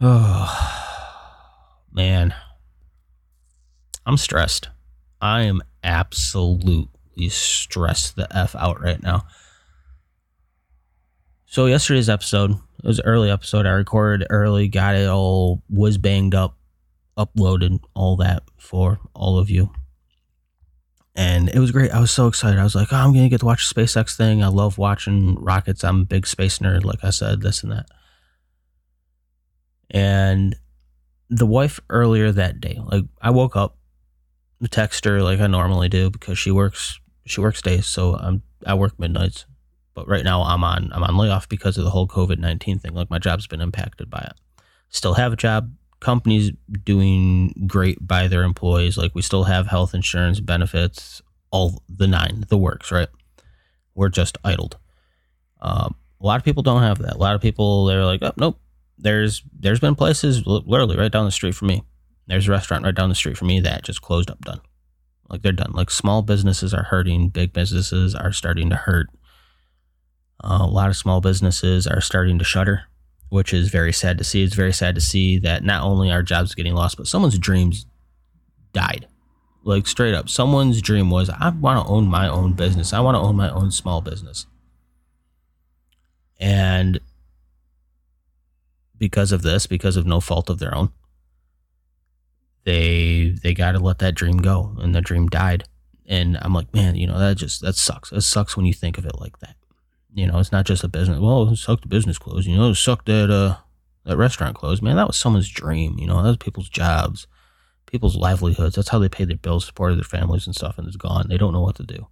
Oh, man. I'm stressed. I am absolutely stressed the F out right now. So, yesterday's episode, it was early episode. I recorded early, got it all was banged up, uploaded, all that for all of you. And it was great. I was so excited. I was like, oh, I'm going to get to watch the SpaceX thing. I love watching rockets. I'm a big space nerd, like I said, this and that. And the wife earlier that day, like I woke up, text her like I normally do because she works she works days, so I'm I work midnights. But right now I'm on I'm on layoff because of the whole COVID nineteen thing. Like my job's been impacted by it. Still have a job. Companies doing great by their employees. Like we still have health insurance benefits, all the nine, the works. Right. We're just idled. Um, a lot of people don't have that. A lot of people they're like, oh nope, there's there's been places literally right down the street from me. There's a restaurant right down the street from me that just closed up, done. Like they're done. Like small businesses are hurting, big businesses are starting to hurt. Uh, a lot of small businesses are starting to shutter, which is very sad to see. It's very sad to see that not only are jobs getting lost, but someone's dreams died. Like straight up, someone's dream was I want to own my own business. I want to own my own small business. And because of this, because of no fault of their own. They they got to let that dream go, and the dream died. And I'm like, man, you know that just that sucks. It sucks when you think of it like that. You know, it's not just a business. Well, it sucked the business closed. You know, it sucked that uh that restaurant closed. Man, that was someone's dream. You know, that was people's jobs, people's livelihoods. That's how they pay their bills, supported their families and stuff, and it's gone. They don't know what to do.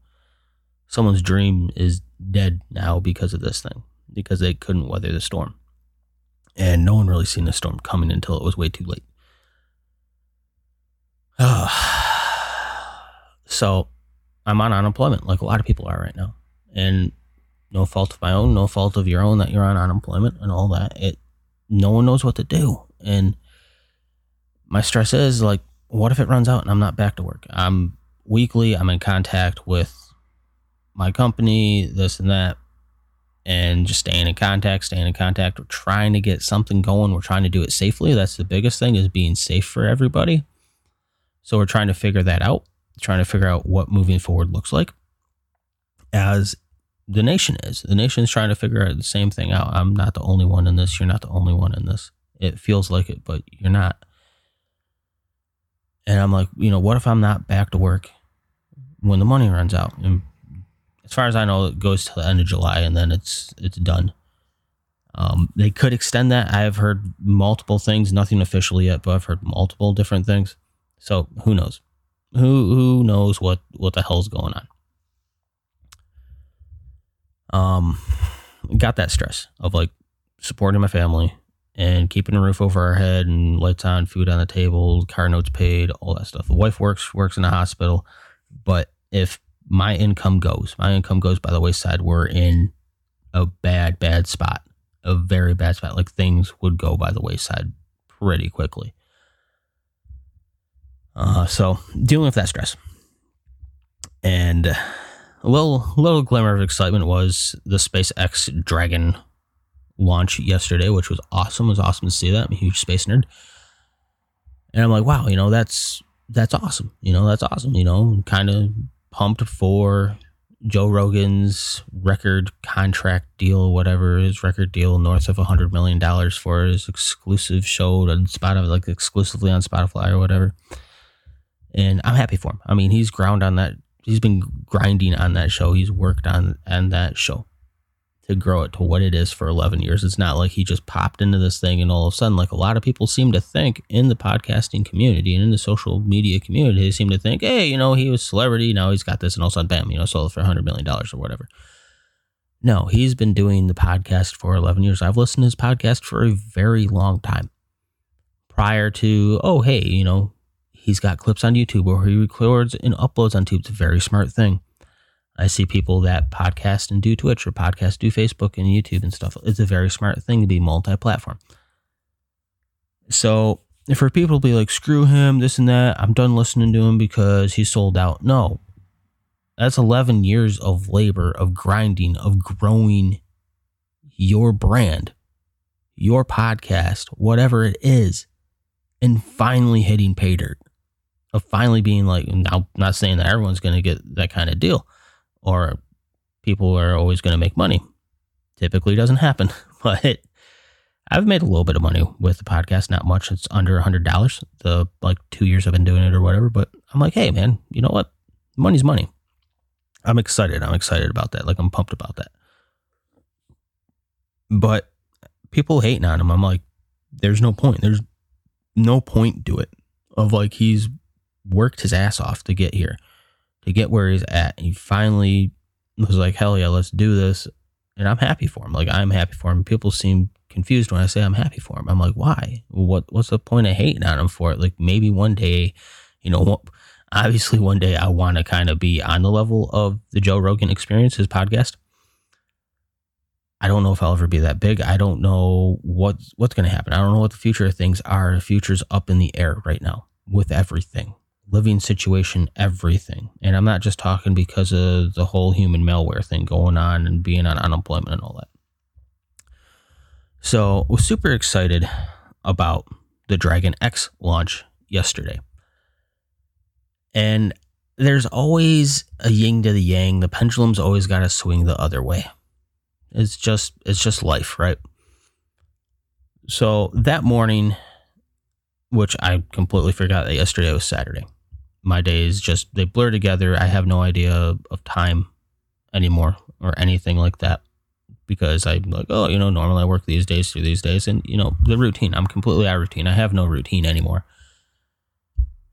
Someone's dream is dead now because of this thing, because they couldn't weather the storm and no one really seen the storm coming until it was way too late. Uh, so I'm on unemployment, like a lot of people are right now, and no fault of my own, no fault of your own that you're on unemployment and all that. It, no one knows what to do, and my stress is like, what if it runs out and I'm not back to work? I'm weekly. I'm in contact with my company, this and that and just staying in contact, staying in contact. We're trying to get something going. We're trying to do it safely. That's the biggest thing is being safe for everybody. So we're trying to figure that out, trying to figure out what moving forward looks like as the nation is. The nation is trying to figure out the same thing out. I'm not the only one in this. You're not the only one in this. It feels like it, but you're not. And I'm like, you know, what if I'm not back to work when the money runs out? And as far as I know, it goes to the end of July and then it's it's done. Um, they could extend that. I have heard multiple things, nothing officially yet, but I've heard multiple different things. So who knows? Who who knows what what the hell's going on? Um, got that stress of like supporting my family and keeping a roof over our head and lights on, food on the table, car notes paid, all that stuff. The wife works works in a hospital, but if my income goes. My income goes by the wayside. We're in a bad, bad spot, a very bad spot. Like things would go by the wayside pretty quickly. Uh, so dealing with that stress, and a little little glimmer of excitement was the SpaceX Dragon launch yesterday, which was awesome. It was awesome to see that. I'm a huge space nerd, and I'm like, wow, you know, that's that's awesome. You know, that's awesome. You know, kind of pumped for Joe Rogan's record contract deal, whatever his record deal, north of a hundred million dollars for his exclusive show on Spotify, like exclusively on Spotify or whatever. And I'm happy for him. I mean, he's ground on that. He's been grinding on that show. He's worked on on that show to grow it to what it is for 11 years. It's not like he just popped into this thing and all of a sudden, like a lot of people seem to think in the podcasting community and in the social media community, they seem to think, hey, you know, he was celebrity. Now he's got this and all of a sudden, bam, you know, sold for $100 million or whatever. No, he's been doing the podcast for 11 years. I've listened to his podcast for a very long time prior to, oh, hey, you know, he's got clips on YouTube or he records and uploads on YouTube. It's a very smart thing I see people that podcast and do Twitch or podcast do Facebook and YouTube and stuff. It's a very smart thing to be multi-platform. So for people to be like, screw him, this and that, I'm done listening to him because he sold out. No. That's 11 years of labor, of grinding, of growing your brand, your podcast, whatever it is, and finally hitting pay dirt. Of finally being like, now, not saying that everyone's going to get that kind of deal or people are always going to make money. Typically doesn't happen, but I've made a little bit of money with the podcast, not much. It's under a hundred dollars. The like two years I've been doing it or whatever. But I'm like, hey man, you know what? Money's money. I'm excited. I'm excited about that. Like I'm pumped about that. But people hating on him. I'm like, there's no point. There's no point to it. Of like he's worked his ass off to get here, to get where he's at. he finally was like, hell yeah, let's do this. And I'm happy for him. Like I'm happy for him. People seem confused when I say I'm happy for him. I'm like, why? What what's the point of hating on him for it? Like maybe one day, you know, obviously one day I want to kind of be on the level of the Joe Rogan experience, his podcast. I don't know if I'll ever be that big. I don't know what what's going to happen. I don't know what the future of things are. The future's up in the air right now with everything, living situation, everything. And I'm not just talking because of the whole human malware thing going on and being on unemployment and all that. So, was super excited about the Dragon X launch yesterday. And there's always a yin to the yang. The pendulum's always got to swing the other way. It's just it's just life, right? So that morning, which I completely forgot that yesterday was Saturday. My days just they blur together. I have no idea of time anymore or anything like that because I'm like, oh, you know, normally I work these days through these days, and you know, the routine. I'm completely out of routine. I have no routine anymore,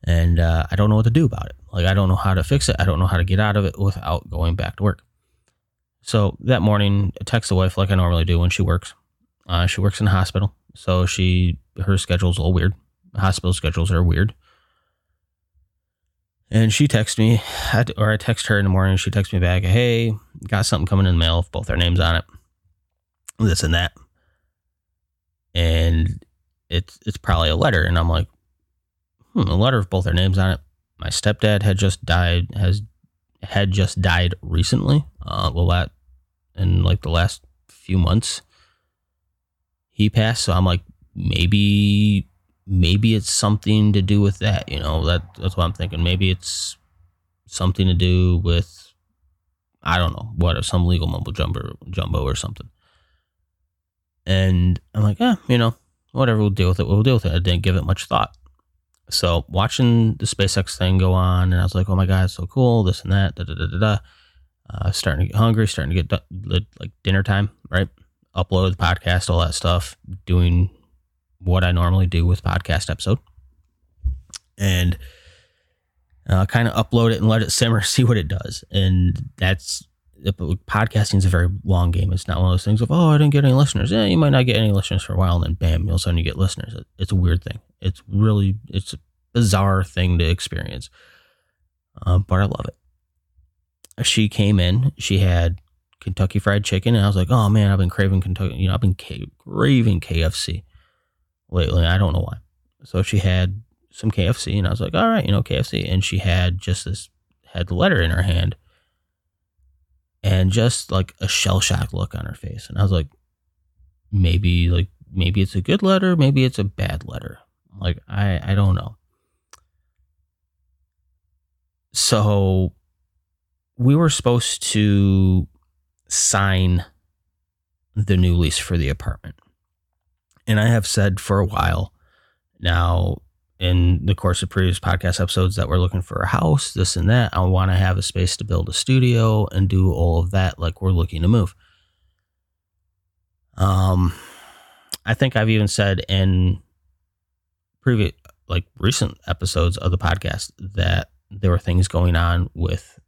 and uh, I don't know what to do about it. Like, I don't know how to fix it. I don't know how to get out of it without going back to work. So that morning, I text the wife like I normally do when she works. Uh, she works in the hospital, so she her schedule's all weird. Hospital schedules are weird. And she texts me, or I text her in the morning. She texts me back, "Hey, got something coming in the mail with both our names on it, this and that." And it's it's probably a letter, and I'm like, hmm, a letter with both our names on it. My stepdad had just died, has had just died recently. Uh, well, that in like the last few months he passed. So I'm like, maybe maybe it's something to do with that. You know, that that's what I'm thinking. Maybe it's something to do with I don't know what some legal mumbo jumbo jumbo or something. And I'm like, yeah, you know, whatever. We'll deal with it. We'll deal with it. I didn't give it much thought. So watching the SpaceX thing go on, and I was like, oh my god, it's so cool. This and that. Da da da da da uh, starting to get hungry, starting to get like dinner time, right? Upload the podcast, all that stuff, doing what I normally do with podcast episode, and uh, kind of upload it and let it simmer, see what it does. And that's podcasting is a very long game. It's not one of those things of oh, I didn't get any listeners. Yeah, you might not get any listeners for a while, and then bam, all of a sudden you get listeners. It's a weird thing. It's really it's a bizarre thing to experience, uh, but I love it she came in. She had Kentucky Fried Chicken, and I was like, "Oh man, I've been craving Kentucky. You know, I've been craving KFC lately. I don't know why." So she had some KFC, and I was like, "All right, you know, KFC." And she had just this had the letter in her hand, and just like a shell shocked look on her face, and I was like, "Maybe like maybe it's a good letter, maybe it's a bad letter. Like I I don't know." So we were supposed to sign the new lease for the apartment. And I have said for a while now in the course of previous podcast episodes that we're looking for a house, this and that. I want to have a space to build a studio and do all of that like we're looking to move. Um I think I've even said in previous like recent episodes of the podcast that there were things going on with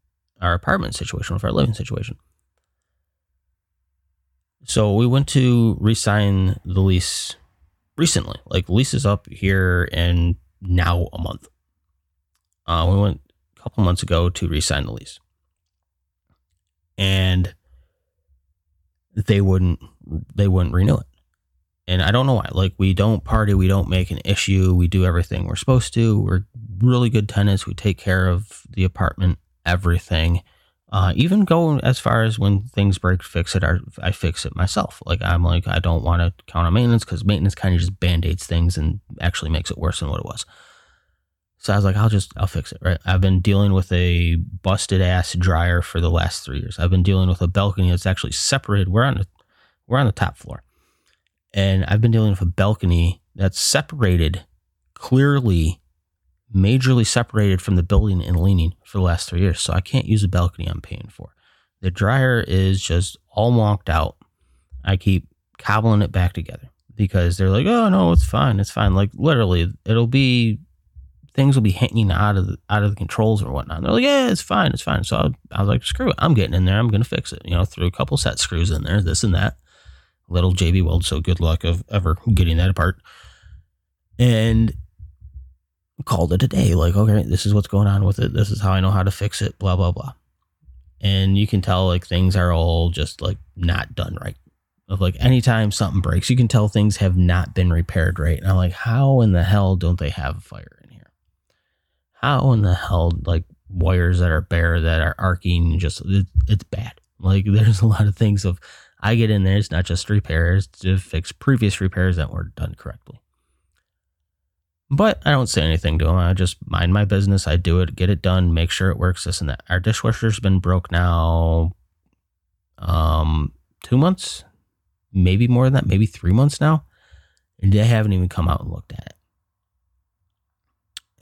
our apartment situation, with our living situation. So we went to resign the lease recently. Like lease is up here in now a month. Uh, we went a couple months ago to resign the lease, and they wouldn't they wouldn't renew it. And I don't know why. Like we don't party, we don't make an issue, we do everything we're supposed to. We're really good tenants. We take care of the apartment everything. Uh, even go as far as when things break, fix it. I fix it myself. Like I'm like I don't want to count on maintenance because maintenance kind of just band aids things and actually makes it worse than what it was. So I was like, I'll just I'll fix it. Right. I've been dealing with a busted ass dryer for the last three years. I've been dealing with a balcony that's actually separated. We're on the we're on the top floor, and I've been dealing with a balcony that's separated clearly majorly separated from the building and leaning for the last three years. So I can't use a balcony I'm paying for. The dryer is just all wonked out. I keep cobbling it back together because they're like, oh no, it's fine, it's fine. Like literally, it'll be things will be hanging out of the out of the controls or whatnot. And they're like, yeah, it's fine, it's fine. So I, I was like, screw it, I'm getting in there, I'm gonna fix it. You know, threw a couple set screws in there, this and that. Little JB Weld, so good luck of ever getting that apart. And called it a day. Like, okay, this is what's going on with it. This is how I know how to fix it, blah, blah, blah. And you can tell like things are all just like not done right. Of like anytime something breaks, you can tell things have not been repaired right. And I'm like, how in the hell don't they have a fire in here? How in the hell like wires that are bare that are arcing just it, it's bad. Like there's a lot of things of I get in there, it's not just repairs to fix previous repairs that weren't done correctly. But I don't say anything to them. I just mind my business. I do it, get it done, make sure it works, this and that. Our dishwasher's been broke now um two months, maybe more than that, maybe three months now. And they haven't even come out and looked at it.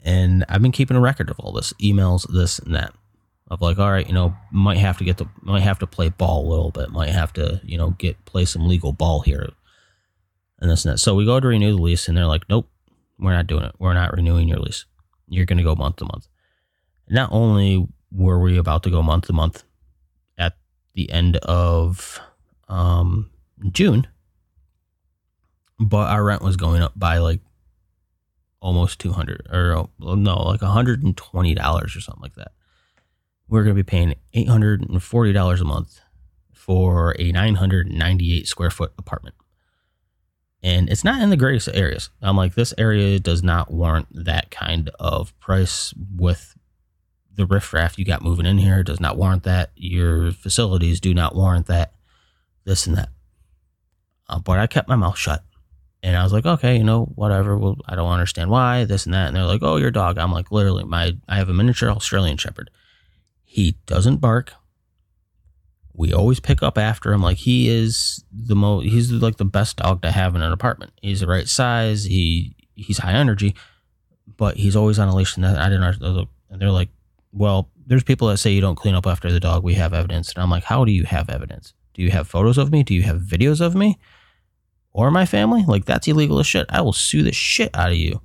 And I've been keeping a record of all this, emails, this and that. Of like, all right, you know, might have to get the might have to play ball a little bit, might have to, you know, get play some legal ball here. And this and that. So we go to renew the lease and they're like, Nope, we're not doing it. We're not renewing your lease. You're going to go month to month. Not only were we about to go month to month at the end of um, June, but our rent was going up by like almost 200 or no, like $120 or something like that. We're going to be paying $840 a month for a 998 square foot apartment and it's not in the greatest areas. I'm like, this area does not warrant that kind of price with the riffraff you got moving in here. Does not warrant that. Your facilities do not warrant that. This and that. Uh, but I kept my mouth shut, and I was like, okay, you know, whatever. Well, I don't understand why this and that. And they're like, oh, your dog. I'm like, literally, my I have a miniature Australian Shepherd. He doesn't bark we always pick up after him. Like he is the most, he's like the best dog to have in an apartment. He's the right size. He he's high energy, but he's always on a leash. And I didn't. And they're like, well, there's people that say you don't clean up after the dog. We have evidence, and I'm like, how do you have evidence? Do you have photos of me? Do you have videos of me or my family? Like that's illegal as shit. I will sue the shit out of you.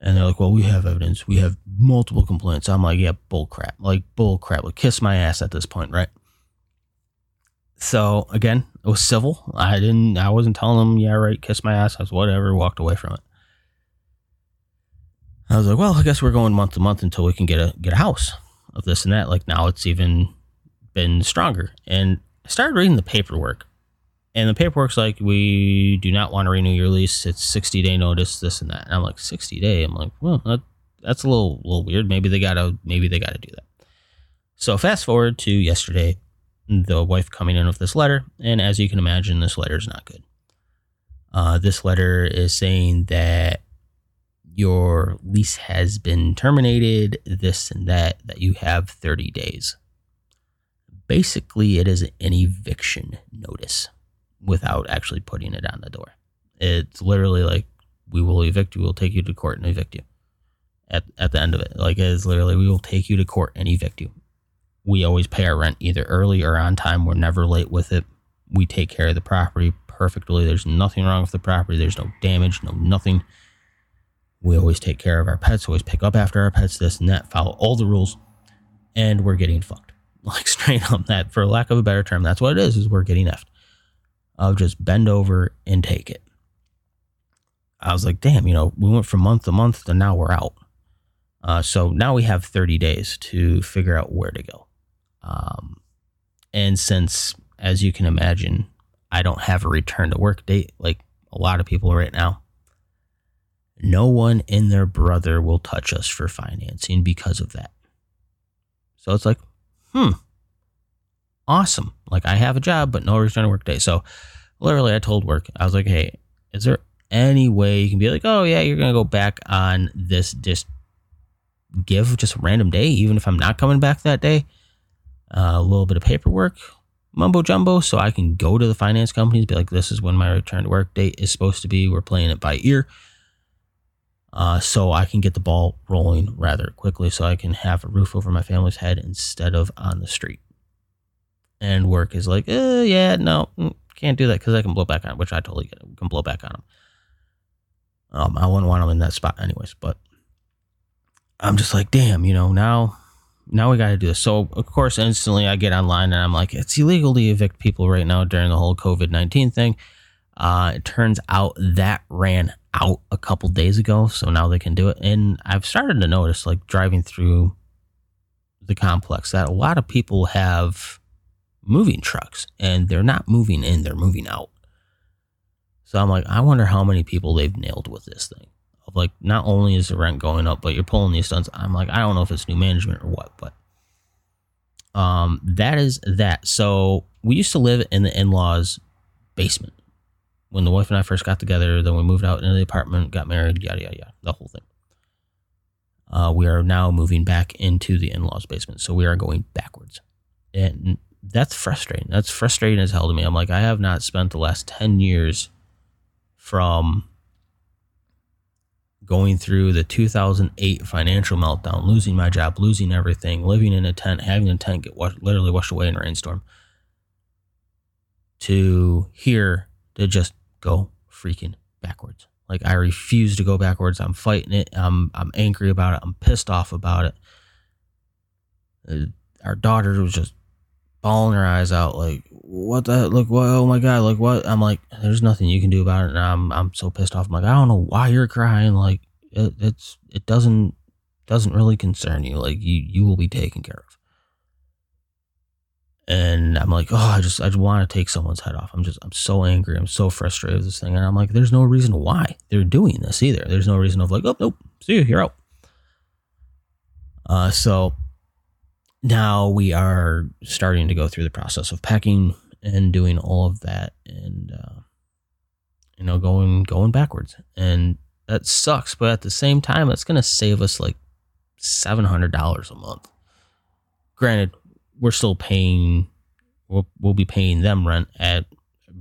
And they're like, well, we have evidence. We have multiple complaints. I'm like, yeah, bull crap. Like bull crap. Like kiss my ass at this point, right? So again, it was civil. I didn't. I wasn't telling them, yeah, right, kiss my ass. I was whatever. Walked away from it. I was like, well, I guess we're going month to month until we can get a get a house of this and that. Like now, it's even been stronger. And I started reading the paperwork, and the paperwork's like, we do not want to renew your lease. It's sixty day notice, this and that. And I'm like, sixty day. I'm like, well, that, that's a little little weird. Maybe they gotta maybe they gotta do that. So fast forward to yesterday the wife coming in with this letter. And as you can imagine, this letter is not good. Uh, this letter is saying that your lease has been terminated, this and that, that you have 30 days. Basically, it is an eviction notice without actually putting it on the door. It's literally like, we will evict you, we'll take you to court and evict you. At, at the end of it, like it's literally, we will take you to court and evict you we always pay our rent either early or on time. We're never late with it. We take care of the property perfectly. There's nothing wrong with the property. There's no damage, no nothing. We always take care of our pets, always pick up after our pets, this and that, follow all the rules, and we're getting fucked. Like straight up that, for lack of a better term, that's what it is, is we're getting effed. I'll just bend over and take it. I was like, damn, you know, we went from month to month to now we're out. Uh, so now we have 30 days to figure out where to go. Um, and since, as you can imagine, I don't have a return to work date like a lot of people right now, no one and their brother will touch us for financing because of that. So it's like, hmm, awesome. Like I have a job, but no return to work day. So literally, I told work, I was like, hey, is there any way you can be like, oh yeah, you're gonna go back on this just give just a random day, even if I'm not coming back that day. A little bit of paperwork, mumbo jumbo, so I can go to the finance companies, be like, this is when my return to work date is supposed to be. We're playing it by ear. Uh, so I can get the ball rolling rather quickly, so I can have a roof over my family's head instead of on the street. And work is like, uh, yeah, no, mm, can't do that because I can blow back on, which I totally get. can blow back on them. Um, I wouldn't want them in that spot anyways, but I'm just like, damn, you know, now now we got to do this. So of course, instantly I get online and I'm like, it's illegal to evict people right now during the whole COVID nineteen thing. Uh, it turns out that ran out a couple days ago, so now they can do it. And I've started to notice, like driving through the complex, that a lot of people have moving trucks and they're not moving in; they're moving out. So I'm like, I wonder how many people they've nailed with this thing. Like, not only is the rent going up, but you're pulling these stunts. I'm like, I don't know if it's new management or what, but um, that is that. So we used to live in the in-laws' basement when the wife and I first got together. Then we moved out into the apartment, got married, yada yada yada, the whole thing. Uh, we are now moving back into the in-laws' basement, so we are going backwards, and that's frustrating. That's frustrating as hell to me. I'm like, I have not spent the last ten years from going through the 2008 financial meltdown, losing my job, losing everything, living in a tent, having a tent get washed, literally washed away in a rainstorm, to here to just go freaking backwards. Like I refuse to go backwards. I'm fighting it. I'm I'm angry about it. I'm pissed off about it. Uh, our daughter was just bawling her eyes out, like, "What the look? What? Oh my god! Like what?" I'm like, "There's nothing you can do about it." And I'm I'm so pissed off. I'm like, I don't know why you're crying. Like it, it's it doesn't doesn't really concern you. Like you you will be taken care of. And I'm like, oh, I just I just want to take someone's head off. I'm just I'm so angry. I'm so frustrated with this thing. And I'm like, there's no reason why they're doing this either. There's no reason of like, oh nope, see you, you're out. Uh, so now we are starting to go through the process of packing and doing all of that and uh, you know going going backwards. And that sucks but at the same time it's going to save us like $700 a month. Granted we're still paying we'll, we'll be paying them rent at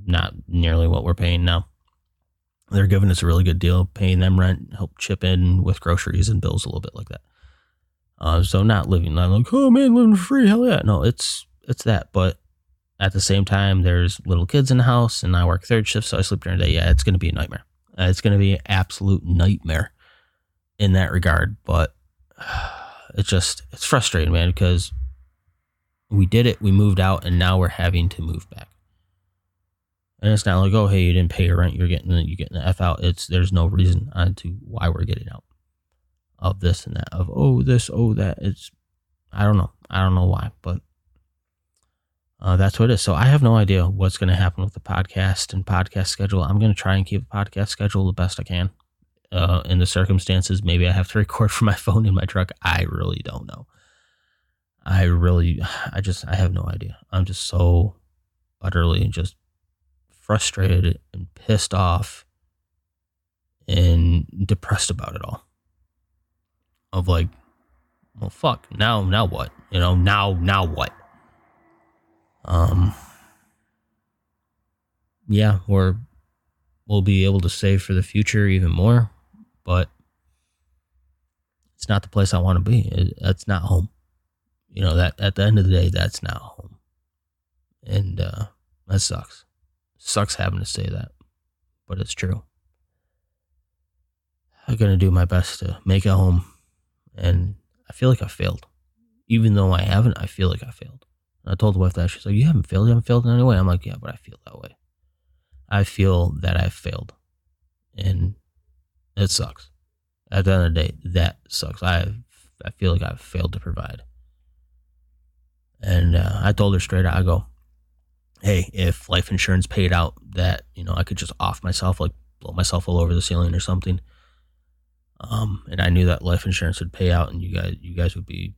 not nearly what we're paying now. They're giving us a really good deal paying them rent help chip in with groceries and bills a little bit like that uh, so not living, not like, oh man, living free, hell yeah. No, it's it's that. But at the same time, there's little kids in the house, and I work third shift, so I sleep during the day. Yeah, it's going to be a nightmare. Uh, it's going to be an absolute nightmare in that regard. But it's just it's frustrating, man, because we did it, we moved out, and now we're having to move back. And it's not like, oh, hey, you didn't pay your rent, you're getting you're getting the f out. It's there's no reason on to why we're getting out of this and that of oh this oh that. It's i don't know. I don't know why but uh, that's what it is. So i have no idea what's going to happen with the podcast and podcast schedule. I'm going to try and keep a podcast schedule the best i can uh, in the circumstances. Maybe i have to record from my phone in my truck. I really don't know. I really i just i have no idea. I'm just so utterly just frustrated and pissed off and depressed about it all of like, well, fuck. Now, now what? You know, now, now what? Um, yeah, we're we'll be able to save for the future even more, but it's not the place I want to be. That's not home. You know that at the end of the day, that's not home, and uh, that sucks. Sucks having to say that, but it's true. I'm gonna do my best to make it home and I feel like I failed. Even though I haven't, I feel like I failed. And I told the wife that. She's like, You haven't failed. You haven't failed in any way. I'm like, Yeah, but I feel that way. I feel that I've failed. And it sucks. At the end of the day, that sucks. I I feel like I've failed to provide. And uh, I told her straight out, I go, hey, if life insurance paid out that, you know, I could just off myself, like blow myself all over the ceiling or something, um, and I knew that life insurance would pay out, and you guys, you guys would be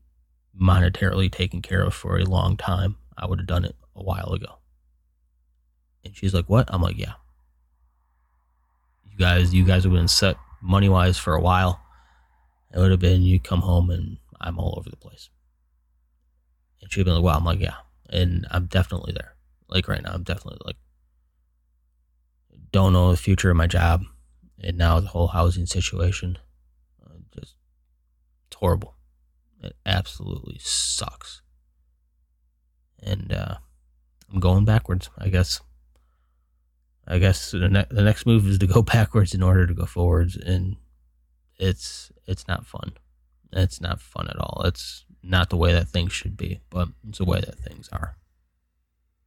monetarily taken care of for a long time. I would have done it a while ago. And she's like, What? I'm like, Yeah. You guys, you guys have been set money wise for a while. It would have been you come home and I'm all over the place. And she'd been like, Wow, I'm like, Yeah. And I'm definitely there. Like right now, I'm definitely like don't know the future of my job. And now the whole housing situation. Horrible. It absolutely sucks. And uh, I'm going backwards, I guess. I guess the, ne- the next move is to go backwards in order to go forwards, and it's it's not fun. It's not fun at all. It's not the way that things should be, but it's the way that things are.